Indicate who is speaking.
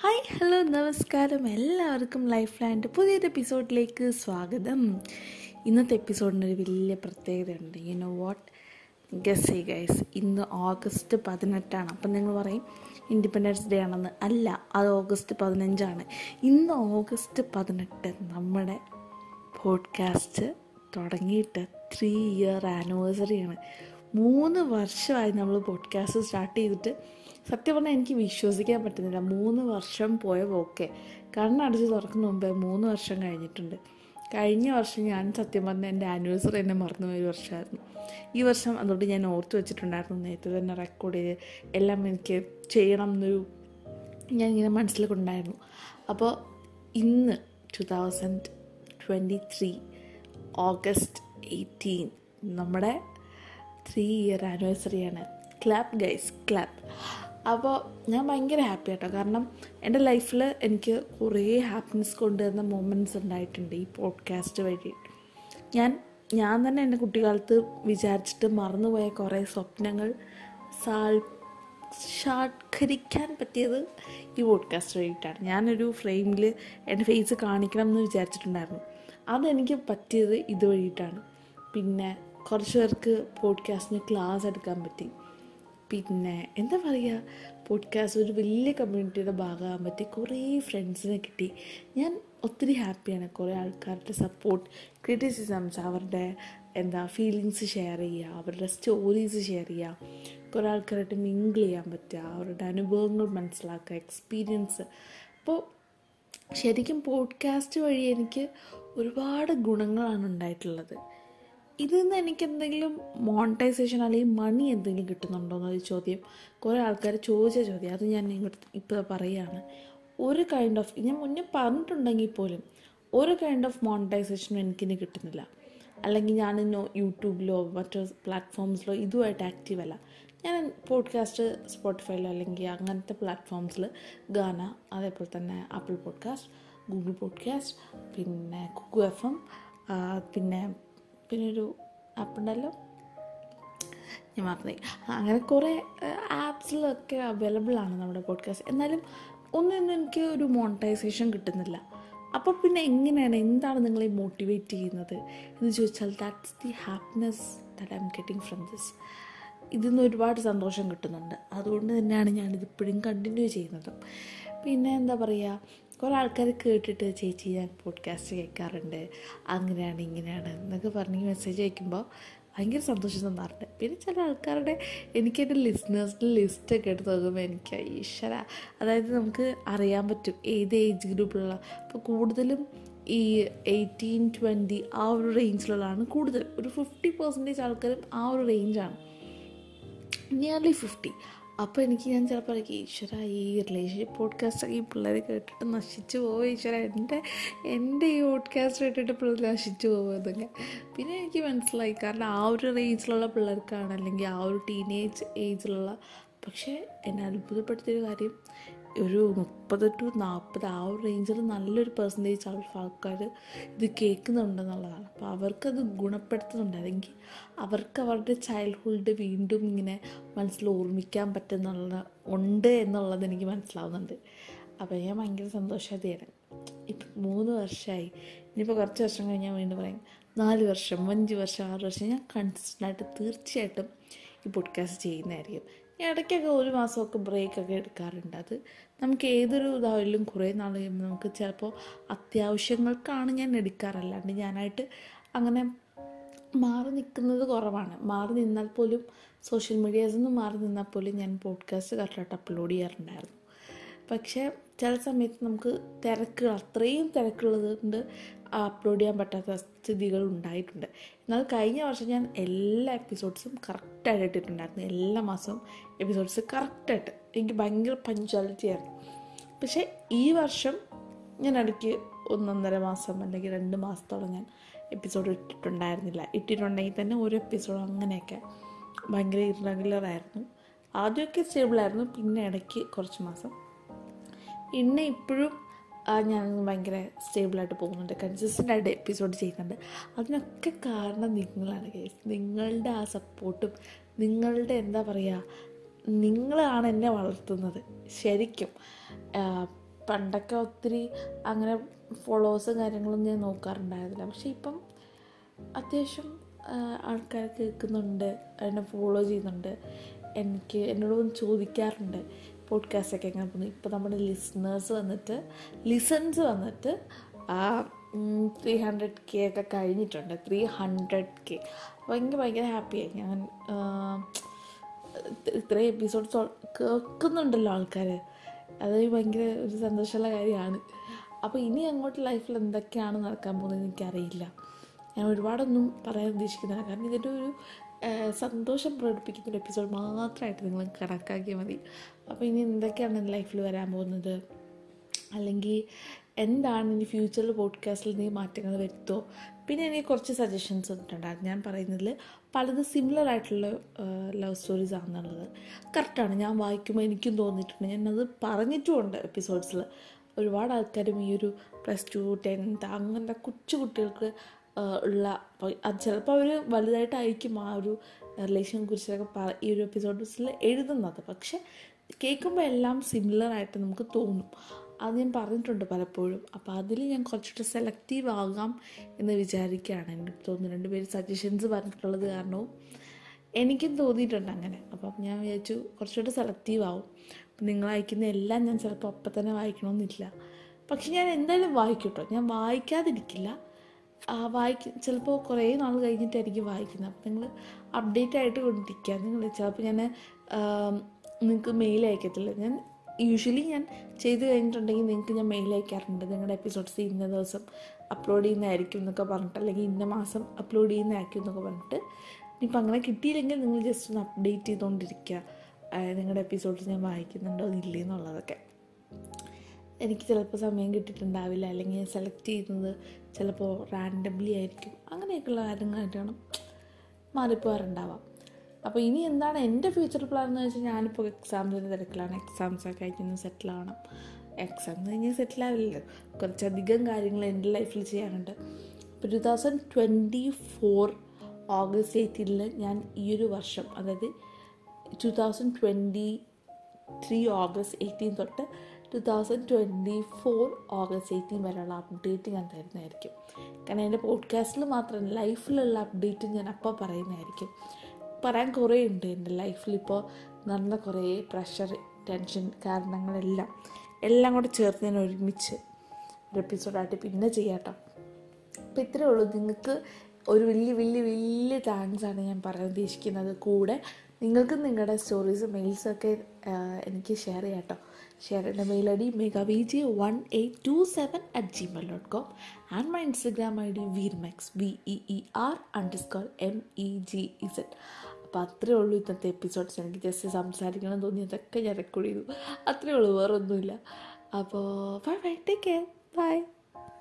Speaker 1: Hi hello നമസ്കാരം. എല്ലാവർക്കും life land പുതിയൊരു എപ്പിസോഡിലേക്ക് സ്വാഗതം. ഇന്നത്തെ എപ്പിസോഡിന് ഒരു വലിയ പ്രത്യേകതയുണ്ട്. യു നോ വാട്ട് ഗസ് ഈ ഗൈസ് ഇന്ന് ഓഗസ്റ്റ് പതിനെട്ടാണ്. അപ്പം നിങ്ങൾ പറയും ഇൻഡിപെൻഡൻസ് ഡേ ആണെന്ന്. അല്ല അത് ഓഗസ്റ്റ് പതിനഞ്ചാണ്. ഇന്ന് ഓഗസ്റ്റ് പതിനെട്ട് നമ്മുടെ പോഡ്കാസ്റ്റ് തുടങ്ങിയിട്ട് ത്രീ ഇയർ ആനിവേഴ്സറിയാണ് മൂന്ന് വർഷമായി നമ്മൾ പോഡ്കാസ്റ്റ് സ്റ്റാർട്ട് ചെയ്തിട്ട് സത്യം പറഞ്ഞാൽ എനിക്ക് വിശ്വസിക്കാൻ പറ്റുന്നില്ല. മൂന്ന് വർഷം പോയ പോക്കെ. കണ്ണടച്ച് തുറക്കുന്ന മുമ്പേ മൂന്ന് വർഷം കഴിഞ്ഞിട്ടുണ്ട്. കഴിഞ്ഞ വർഷം ഞാൻ സത്യം പറഞ്ഞാൽ എന്റെ ആനിവേഴ്സറി എന്നെ മറന്നു ഒരു വർഷമായിരുന്നു ഈ വർഷം അതുകൊണ്ട് ഞാൻ ഓർത്ത് വെച്ചിട്ടുണ്ടായിരുന്നു നേരത്തെ തന്നെ റെക്കോർഡ് ചെയ്ത് എല്ലാം എനിക്ക് ചെയ്യണം എന്നൊരു ഞാൻ ഇങ്ങനെ മനസ്സിൽ കൊണ്ടായിരുന്നു അപ്പോൾ ഇന്ന് two thousand twenty three August eighteen നമ്മുടെ ത്രീ ഇയർ ആനിവേഴ്സറിയാണ് ക്ലാപ്പ് ഗൈസ് ക്ലാപ്പ് അപ്പോൾ ഞാൻ ഭയങ്കര ഹാപ്പി ആട്ടോ. കാരണം എന്റെ ലൈഫിൽ എനിക്ക് കുറേ ഹാപ്പിനെസ് കൊണ്ടുവരുന്ന മൊമെന്റ്സ് ഉണ്ടായിട്ടുണ്ട് ഈ പോഡ്കാസ്റ്റ് വഴി. ഞാൻ ഞാൻ തന്നെ എന്റെ കുട്ടിക്കാലത്ത് വിചാരിച്ചിട്ട് മറന്നുപോയ കുറേ സ്വപ്നങ്ങൾ സാൾ സാക്ഷാത്കരിക്കാൻ പറ്റിയത് ഈ പോഡ്കാസ്റ്റ് വഴിയിട്ടാണ്. ഞാനൊരു ഫ്രെയിമിൽ എന്റെ ഫേസ് കാണിക്കണം എന്ന് വിചാരിച്ചിട്ടുണ്ടായിരുന്നു. അതെനിക്ക് പറ്റിയത് ഇതുവഴിയിട്ടാണ് പിന്നെ കുറച്ച് പേർക്ക് പോഡ്കാസ്റ്റിന് ക്ലാസ് എടുക്കാൻ പറ്റി. പിന്നെ എന്താ പറയുക പോഡ്കാസ്റ്റ് ഒരു വലിയ കമ്മ്യൂണിറ്റിയുടെ ഭാഗമാകാൻ പറ്റി കുറേ ഫ്രണ്ട്സിനെ കിട്ടി. ഞാൻ ഒത്തിരി ഹാപ്പിയാണ് കുറേ ആൾക്കാരുടെ സപ്പോർട്ട് ക്രിറ്റിസിസംസ് അവരുടെ എന്താ ഫീലിങ്സ് ഷെയർ ചെയ്യുക അവരുടെ സ്റ്റോറീസ് ഷെയർ ചെയ്യുക കുറേ ആൾക്കാരായിട്ട് മിങ്കിൾ ചെയ്യാൻ പറ്റുക അവരുടെ അനുഭവങ്ങൾ മനസ്സിലാക്കുക എക്സ്പീരിയൻസ് അപ്പോൾ ശരിക്കും പോഡ്കാസ്റ്റ് വഴി എനിക്ക് ഒരുപാട് ഗുണങ്ങളാണ് ഉണ്ടായിട്ടുള്ളത്. ഇതിൽ നിന്ന് എനിക്ക് എന്തെങ്കിലും മോണിറ്റൈസേഷൻ അല്ലെങ്കിൽ മണി എന്തെങ്കിലും കിട്ടുന്നുണ്ടോ എന്നൊരു ചോദ്യം. കുറേ ആൾക്കാർ ചോദിച്ച ചോദ്യം. അത് ഞാൻ ഇങ്ങോട്ട് ഇപ്പോൾ പറയുകയാണ്. ഒരു കൈൻഡ് ഓഫ് ഞാൻ മുന്നേ പറഞ്ഞിട്ടുണ്ടെങ്കിൽ പോലും ഒരു കൈൻഡ് ഓഫ് മോണിറ്റൈസേഷനും എനിക്കിനി കിട്ടുന്നില്ല. അല്ലെങ്കിൽ ഞാൻ ഇന്നോ യൂട്യൂബിലോ മറ്റോ പ്ലാറ്റ്ഫോംസിലോ ഇതുമായിട്ട് ആക്റ്റീവ് അല്ല. ഞാൻ പോഡ്കാസ്റ്റ് സ്പോട്ടിഫൈയിലോ അല്ലെങ്കിൽ അങ്ങനത്തെ പ്ലാറ്റ്ഫോംസിൽ ഗാന അതേപോലെ തന്നെ ആപ്പിൾ പോഡ്കാസ്റ്റ് ഗൂഗിൾ പോഡ്കാസ്റ്റ് പിന്നെ കുക്കു എഫ് എം പിന്നെ പിന്നെ ഒരു ആപ്പ് ഉണ്ടല്ലോ. ഞാൻ മറന്നുപോയി അങ്ങനെ കുറേ ആപ്സിലൊക്കെ അവൈലബിൾ ആണ് നമ്മുടെ പോഡ്കാസ്റ്റ് എന്നാലും ഒന്നും എനിക്ക് ഒരു മോണിറ്റൈസേഷൻ കിട്ടുന്നില്ല. അപ്പോൾ പിന്നെ എങ്ങനെയാണ് എന്താണ് നിങ്ങളെ മോട്ടിവേറ്റ് ചെയ്യുന്നത്? എന്ന് ചോദിച്ചാൽ that's the happiness that I am getting from this ഇതിൽ നിന്ന് ഒരുപാട് സന്തോഷം കിട്ടുന്നുണ്ട്. അതുകൊണ്ട് തന്നെയാണ് ഞാനിതിപ്പോഴും കണ്ടിന്യൂ ചെയ്യുന്നത്. പിന്നെ എന്താ പറയുക കുറേ ആൾക്കാർ കേട്ടിട്ട് ചേച്ചി ഞാൻ പോഡ്കാസ്റ്റ് കേൾക്കാറുണ്ട്. അങ്ങനെയാണ് ഇങ്ങനെയാണ് എന്നൊക്കെ പറഞ്ഞ് മെസ്സേജ് അയക്കുമ്പോൾ ഭയങ്കര സന്തോഷം തന്നാറുണ്ട്. പിന്നെ ചില ആൾക്കാരുടെ എനിക്ക് എന്റെ ലിസ്ണേഴ്സിന്റെ ലിസ്റ്റൊക്കെ എടുത്ത് നോക്കുമ്പോൾ എനിക്ക് ഈശ്വര അതായത് നമുക്ക് അറിയാൻ പറ്റും ഏത് ഏജ് ഗ്രൂപ്പിലുള്ള അപ്പോൾ കൂടുതലും ഈ എയ്റ്റീൻ ട്വന്റി ആ ഒരു റേഞ്ചിലുള്ളതാണ് കൂടുതൽ ഒരു ഫിഫ്റ്റി പെർസെന്റേജ് ആൾക്കാരും ആ ഒരു റേഞ്ചാണ് നിയർലി ഫിഫ്റ്റി അപ്പോൾ എനിക്ക് ഞാൻ ചിലപ്പോൾ എനിക്ക് ഈശ്വര ഈ റിലേഷൻഷിപ്പ് പോഡ്കാസ്റ്റൊക്കെ ഈ പിള്ളേർ കേട്ടിട്ട് നശിച്ചു പോകും ഈശ്വര എന്റെ എന്റെ ഈ പോഡ്കാസ്റ്റ് കേട്ടിട്ട് പിള്ളേർ നശിച്ചു പോകുമെന്നൊക്കെ പിന്നെ എനിക്ക് മനസ്സിലായി കാരണം ആ ഒരു റേഞ്ചിലുള്ള പിള്ളേർക്കാണ് അല്ലെങ്കിൽ ആ ഒരു ടീനേജ് ഏജിലുള്ള പക്ഷേ എന്നെ അത്ഭുതപ്പെടുത്തിയൊരു കാര്യം ഒരു മുപ്പത് ടു നാൽപ്പത് ആ ഒരു റേഞ്ചിൽ നല്ലൊരു പെർസെന്റേജ് ആൾക്കാർ ഇത് കേൾക്കുന്നുണ്ടെന്നുള്ളതാണ്. അപ്പോൾ അവർക്കത് ഗുണപ്പെടുത്തുന്നുണ്ട്. അല്ലെങ്കിൽ അവർക്ക് അവരുടെ ചൈൽഡ്ഹുഡ് വീണ്ടും ഇങ്ങനെ മനസ്സിൽ ഓർമ്മിക്കാൻ പറ്റുന്നുള്ള ഉണ്ട് എന്നുള്ളത് എനിക്ക് മനസ്സിലാവുന്നുണ്ട്. അപ്പോൾ ഞാൻ ഭയങ്കര സന്തോഷവതിയാണ് ഇപ്പം മൂന്ന് വർഷമായി ഇനിയിപ്പോൾ കുറച്ച് വർഷം കഴിഞ്ഞാൽ വീണ്ടും പറയും നാല് വർഷം അഞ്ച് വർഷം ആറ് വർഷം ഞാൻ കൺസിസ്റ്റന്റായിട്ട് തീർച്ചയായിട്ടും ഈ പോഡ്കാസ്റ്റ് ചെയ്യുന്നതായിരിക്കും. ഇടയ്ക്കൊക്കെ ഒരു മാസമൊക്കെ ബ്രേക്കൊക്കെ എടുക്കാറുണ്ട്. അത് നമുക്ക് ഏതൊരു ഇതായാലും കുറേ നാൾ കഴിയുമ്പോൾ നമുക്ക് ചിലപ്പോൾ അത്യാവശ്യങ്ങൾക്കാണ് ഞാൻ എടുക്കാറല്ലാണ്ട് ഞാനായിട്ട് അങ്ങനെ മാറി നിൽക്കുന്നത് കുറവാണ്. മാറി നിന്നാൽ പോലും സോഷ്യൽ മീഡിയാസിൽ നിന്ന് മാറി നിന്നാൽ പോലും ഞാൻ പോഡ്കാസ്റ്റ് കറക്റ്റായിട്ട് അപ്ലോഡ് ചെയ്യാറുണ്ടായിരുന്നു. പക്ഷേ ചില സമയത്ത് നമുക്ക് തിരക്കുകൾ അത്രയും തിരക്കുള്ളത് കൊണ്ട് അപ്ലോഡ് ചെയ്യാൻ പറ്റാത്ത സ്ഥിതികൾ ഉണ്ടായിട്ടുണ്ട്. എന്നാൽ കഴിഞ്ഞ വർഷം ഞാൻ എല്ലാ എപ്പിസോഡ്സും കറക്റ്റായിട്ട് ഇട്ടിട്ടുണ്ടായിരുന്നു. എല്ലാ മാസവും എപ്പിസോഡ്സ് കറക്റ്റായിട്ട് എനിക്ക് ഭയങ്കര പഞ്ച്വാലിറ്റി ആയിരുന്നു. പക്ഷേ ഈ വർഷം ഞാൻ ഇടയ്ക്ക് ഒന്നൊന്നര മാസം അല്ലെങ്കിൽ രണ്ട് മാസത്തോളം ഞാൻ എപ്പിസോഡ് ഇട്ടിട്ടുണ്ടായിരുന്നില്ല. ഇട്ടിട്ടുണ്ടെങ്കിൽ തന്നെ ഒരു എപ്പിസോഡ് അങ്ങനെയൊക്കെ ഭയങ്കര ഇറഗുലർ ആയിരുന്നു. ആദ്യമൊക്കെ സ്റ്റേബിളായിരുന്നു പിന്നെ ഇടയ്ക്ക് കുറച്ച് മാസം. പിന്നെ ഇപ്പോഴും ഞാൻ ഭയങ്കര സ്റ്റേബിളായിട്ട് പോകുന്നുണ്ട്. കൺസിസ്റ്റന്റ് ആയിട്ട് എപ്പിസോഡ് ചെയ്യുന്നുണ്ട്. അതിനൊക്കെ കാരണം നിങ്ങളാണ് കേസ് നിങ്ങളുടെ ആ സപ്പോർട്ടും നിങ്ങളുടെ എന്താ പറയുക നിങ്ങളാണ് എന്നെ വളർത്തുന്നത്. ശരിക്കും. പണ്ടൊക്കെ ഒത്തിരി അങ്ങനെ ഫോളോവേഴ്സും കാര്യങ്ങളൊന്നും ഞാൻ നോക്കാറുണ്ടായിരുന്നില്ല. പക്ഷേ ഇപ്പം അത്യാവശ്യം ആൾക്കാർ കേൾക്കുന്നുണ്ട് എന്നെ ഫോളോ ചെയ്യുന്നുണ്ട്. എനിക്ക് എന്നോട് ചോദിക്കാറുണ്ട്. പോഡ്കാസ്റ്റൊക്കെ എങ്ങനെ പോകുന്നു. ഇപ്പോൾ നമ്മുടെ ലിസണേഴ്സ് വന്നിട്ട് ലിസൺസ് വന്നിട്ട് ത്രീ ഹൺഡ്രഡ് കെ ഒക്കെ കഴിഞ്ഞിട്ടുണ്ട്. ത്രീ ഹൺഡ്രഡ് കെ ഭയങ്കര ഭയങ്കര ഹാപ്പിയായി ഞാൻ ഇത്രയും എപ്പിസോഡ്സ് കേൾക്കുന്നുണ്ടല്ലോ ആൾക്കാർ അത് ഭയങ്കര ഒരു സന്തോഷമുള്ള കാര്യമാണ്. അപ്പോൾ ഇനി അങ്ങോട്ട് ലൈഫിൽ എന്തൊക്കെയാണ് നടക്കാൻ പോകുന്നത് എനിക്കറിയില്ല. ഞാൻ ഒരുപാടൊന്നും പറയാൻ ഉദ്ദേശിക്കുന്നില്ല. കാരണം ഇതിന്റെ ഒരു സന്തോഷം പ്രകടിപ്പിക്കുന്ന ഒരു എപ്പിസോഡ് മാത്രമായിട്ട് നിങ്ങൾ കണക്കാക്കിയാൽ മതി. അപ്പോൾ ഇനി എന്തൊക്കെയാണ് എന്റെ ലൈഫിൽ വരാൻ പോകുന്നത്? അല്ലെങ്കിൽ എന്താണ് ഇനി ഫ്യൂച്ചറിൽ പോഡ്കാസ്റ്റിൽ നീ മാറ്റങ്ങൾ വരുത്തോ? പിന്നെ എനിക്ക് കുറച്ച് സജഷൻസ് ഉണ്ട് ഞാൻ പറയുന്നതിൽ പലത് സിമിലർ ആയിട്ടുള്ള ലവ് സ്റ്റോറീസ് ആണെന്നുള്ളത്. കറക്റ്റാണ് ഞാൻ വായിക്കുമ്പോൾ എനിക്കും തോന്നിയിട്ടുണ്ട്. ഞാനത് പറഞ്ഞിട്ടുമുണ്ട് എപ്പിസോഡ്സിൽ ഒരുപാട് ആൾക്കാരും ഈ ഒരു പ്ലസ് ടു ടെൻത്ത് അങ്ങനത്തെ കൊച്ചു കുട്ടികൾക്ക് ഉള്ള അത് ചിലപ്പോൾ അവർ വലുതായിട്ടായിരിക്കും ആ ഒരു റിലേഷനെ കുറിച്ചൊക്കെ ഈ ഒരു എപ്പിസോഡ്സിൽ എഴുതുന്നത്. പക്ഷെ കേൾക്കുമ്പോൾ എല്ലാം സിമിലർ ആയിട്ട് നമുക്ക് തോന്നും. അത് ഞാൻ പറഞ്ഞിട്ടുണ്ട് പലപ്പോഴും. അപ്പോൾ അതിൽ ഞാൻ കുറച്ചുകൂടെ സെലക്റ്റീവ് ആകാം എന്ന് വിചാരിക്കുകയാണ്. എനിക്ക് തോന്നുന്നു രണ്ട് പേര് സജഷൻസ് പറഞ്ഞിട്ടുള്ളത് കാരണവും എനിക്കും തോന്നിയിട്ടുണ്ട് അങ്ങനെ. അപ്പം ഞാൻ വിചാരിച്ചു കുറച്ചുകൂടെ സെലക്റ്റീവ് ആവും. നിങ്ങൾ അയക്കുന്ന എല്ലാം ഞാൻ ചിലപ്പോൾ അപ്പം തന്നെ വായിക്കണമെന്നില്ല പക്ഷെ ഞാൻ എന്തായാലും വായിക്കും കേട്ടോ ഞാൻ വായിക്കാതിരിക്കില്ല. വായിക്ക ചിലപ്പോൾ കുറേ നാൾ കഴിഞ്ഞിട്ടായിരിക്കും വായിക്കുന്നത്. അപ്പം നിങ്ങൾ അപ്ഡേറ്റ് ആയിട്ട് കൊണ്ടിരിക്കുക. നിങ്ങൾ ചിലപ്പോൾ ഞാൻ നിങ്ങൾക്ക് മെയിൽ അയക്കത്തില്ല. ഞാൻ യൂഷ്വലി ഞാൻ ചെയ്ത് കഴിഞ്ഞിട്ടുണ്ടെങ്കിൽ നിങ്ങൾക്ക് ഞാൻ മെയിൽ അയക്കാറുണ്ട്. നിങ്ങളുടെ എപ്പിസോഡ്സ് ഇന്ന ദിവസം അപ്ലോഡ് ചെയ്യുന്നതായിരിക്കും എന്നൊക്കെ പറഞ്ഞിട്ട് അല്ലെങ്കിൽ ഇന്ന മാസം അപ്ലോഡ് ചെയ്യുന്നതായിരിക്കും എന്നൊക്കെ പറഞ്ഞിട്ട് ഇനിയിപ്പോൾ അങ്ങനെ കിട്ടിയില്ലെങ്കിൽ നിങ്ങൾ ജസ്റ്റ് ഒന്ന് അപ്ഡേറ്റ് ചെയ്തുകൊണ്ടിരിക്കുക നിങ്ങളുടെ എപ്പിസോഡ്സ് ഞാൻ വായിക്കുന്നുണ്ടോ ഇല്ലേ എന്നുള്ളതൊക്കെ. എനിക്ക് ചിലപ്പോൾ സമയം കിട്ടിയിട്ടുണ്ടാവില്ല അല്ലെങ്കിൽ ഞാൻ സെലക്ട് ചെയ്യുന്നത് ചിലപ്പോൾ റാൻഡംലി ആയിരിക്കും. അങ്ങനെയൊക്കെയുള്ള കാര്യങ്ങളായിട്ടാണ് മാറിപ്പോകാറുണ്ടാവാം അപ്പോൾ ഇനി എന്താണ് എന്റെ ഫ്യൂച്ചർ പ്ലാൻ എന്ന് വെച്ചാൽ ഞാനിപ്പോൾ എക്സാംസിന്റെ തിരക്കിലാണ്. എക്സാംസ് ഒക്കെ കഴിഞ്ഞ് സെറ്റിൽ ആവണം. എക്സാം കഴിഞ്ഞാൽ സെറ്റിൽ ആവില്ലല്ലോ. കുറച്ചധികം കാര്യങ്ങൾ എന്റെ ലൈഫിൽ ചെയ്യാനുണ്ട്. ഇപ്പോൾ two thousand twenty four August എയ്റ്റീനിൽ ഞാൻ ഈ ഒരു വർഷം അതായത് two thousand twenty three August eighteen തൊട്ട് two thousand twenty four August eighteen വരെയുള്ള അപ്ഡേറ്റ് ഞാൻ തരുന്നതായിരിക്കും. കാരണം എന്റെ പോഡ്കാസ്റ്റിൽ മാത്രം ലൈഫിലുള്ള അപ്ഡേറ്റ് ഞാൻ അപ്പോൾ പറയുന്നതായിരിക്കും. പറയാൻ കുറേ ഉണ്ട് എന്റെ ലൈഫിൽ ഇപ്പോൾ നടന്ന കുറേ പ്രഷർ ടെൻഷൻ കാരണങ്ങളെല്ലാം. എല്ലാം കൂടെ ചേർത്ത് ഞാൻ ഒരുമിച്ച് ഒരു എപ്പിസോഡായിട്ട് പിന്നെ ചെയ്യാട്ടോ അപ്പോൾ ഇത്രയേ ഉള്ളൂ. നിങ്ങൾക്ക് ഒരു വലിയ വലിയ വലിയ താങ്ക്സ് ആണ് ഞാൻ പറയാൻ ഉദ്ദേശിക്കുന്നത്. കൂടെ നിങ്ങൾക്ക് നിങ്ങളുടെ സ്റ്റോറീസ് മെയിൽസൊക്കെ എനിക്ക് ഷെയർ ചെയ്യാം കേട്ടോ ഷെയർ ചെയ്യേണ്ട mail I D mega V G one eight two seven at Gmail dot com and my Instagram I D വീർമെക്സ് V E E R underscore M E G Z അപ്പോൾ അത്രയേ ഉള്ളൂ ഇന്നത്തെ episodes എനിക്ക് just സംസാരിക്കണം തോന്നിയതൊക്കെ ഞാൻ record ചെയ്തു. അത്രയേ ഉള്ളൂ വേറൊന്നുമില്ല. അപ്പോൾ bye bye take care bye